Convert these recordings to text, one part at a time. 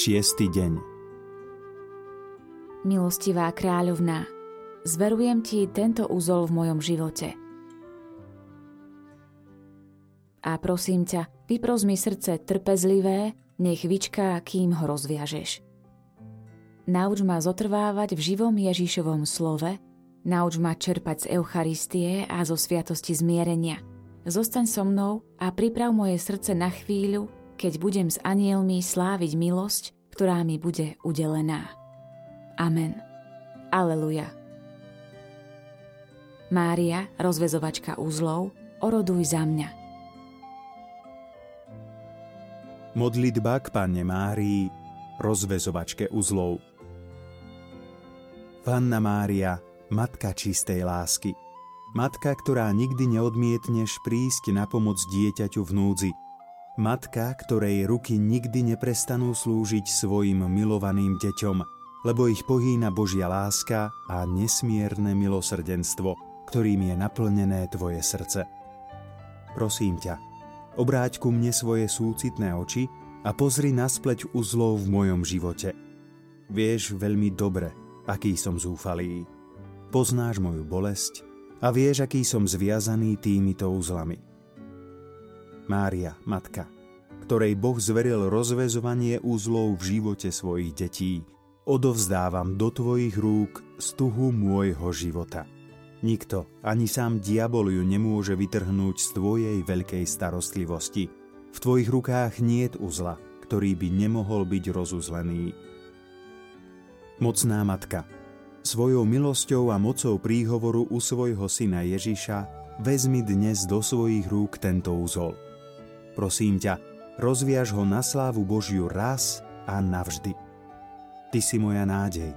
Šiestý deň Milostivá kráľovná, zverujem ti tento úzol v mojom živote. A prosím ťa, vypros mi srdce trpezlivé, nech vyčká, kým ho rozviažeš. Nauč ma zotrvávať v živom Ježišovom slove, nauč ma čerpať z Eucharistie a zo sviatosti zmierenia. Zostaň so mnou a priprav moje srdce na chvíľu, keď budem s anielmi sláviť milosť, ktorá mi bude udelená. Amen. Aleluja. Mária, rozvezovačka úzlov, oroduj za mňa. Modlitba k Panne Márii, rozvezovačke uzlov. Panna Mária, Matka čistej lásky. Matka, ktorá nikdy neodmietneš prísť na pomoc dieťaťu v núdzi – Matka, ktorej ruky nikdy neprestanú slúžiť svojim milovaným deťom, lebo ich pohýna Božia láska a nesmierne milosrdenstvo, ktorým je naplnené tvoje srdce. Prosím ťa, obráť ku mne svoje súcitné oči a pozri naspleť uzlov v mojom živote. Vieš veľmi dobre, aký som zúfalý. Poznáš moju bolesť a vieš, aký som zviazaný týmito uzlami. Mária, matka, ktorej Boh zveril rozvezovanie úzlov v živote svojich detí, odovzdávam do tvojich rúk stuhu môjho života. Nikto, ani sám diabol ju nemôže vytrhnúť z tvojej veľkej starostlivosti. V tvojich rukách niet uzla, ktorý by nemohol byť rozuzlený. Mocná matka, svojou milosťou a mocou príhovoru u svojho syna Ježiša vezmi dnes do svojich rúk tento úzol – Prosím ťa, rozviaž ho na slávu Božiu raz a navždy. Ty si moja nádej.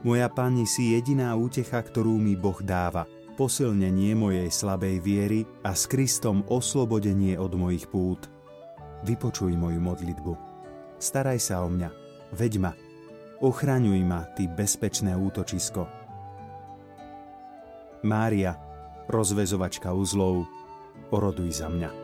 Moja Pani si jediná útecha, ktorú mi Boh dáva, posilnenie mojej slabej viery a s Kristom oslobodenie od mojich pút. Vypočuj moju modlitbu. Staraj sa o mňa, veď ma, ochraňuj ma, ty bezpečné útočisko. Mária, rozvezovačka uzlov, oroduj za mňa.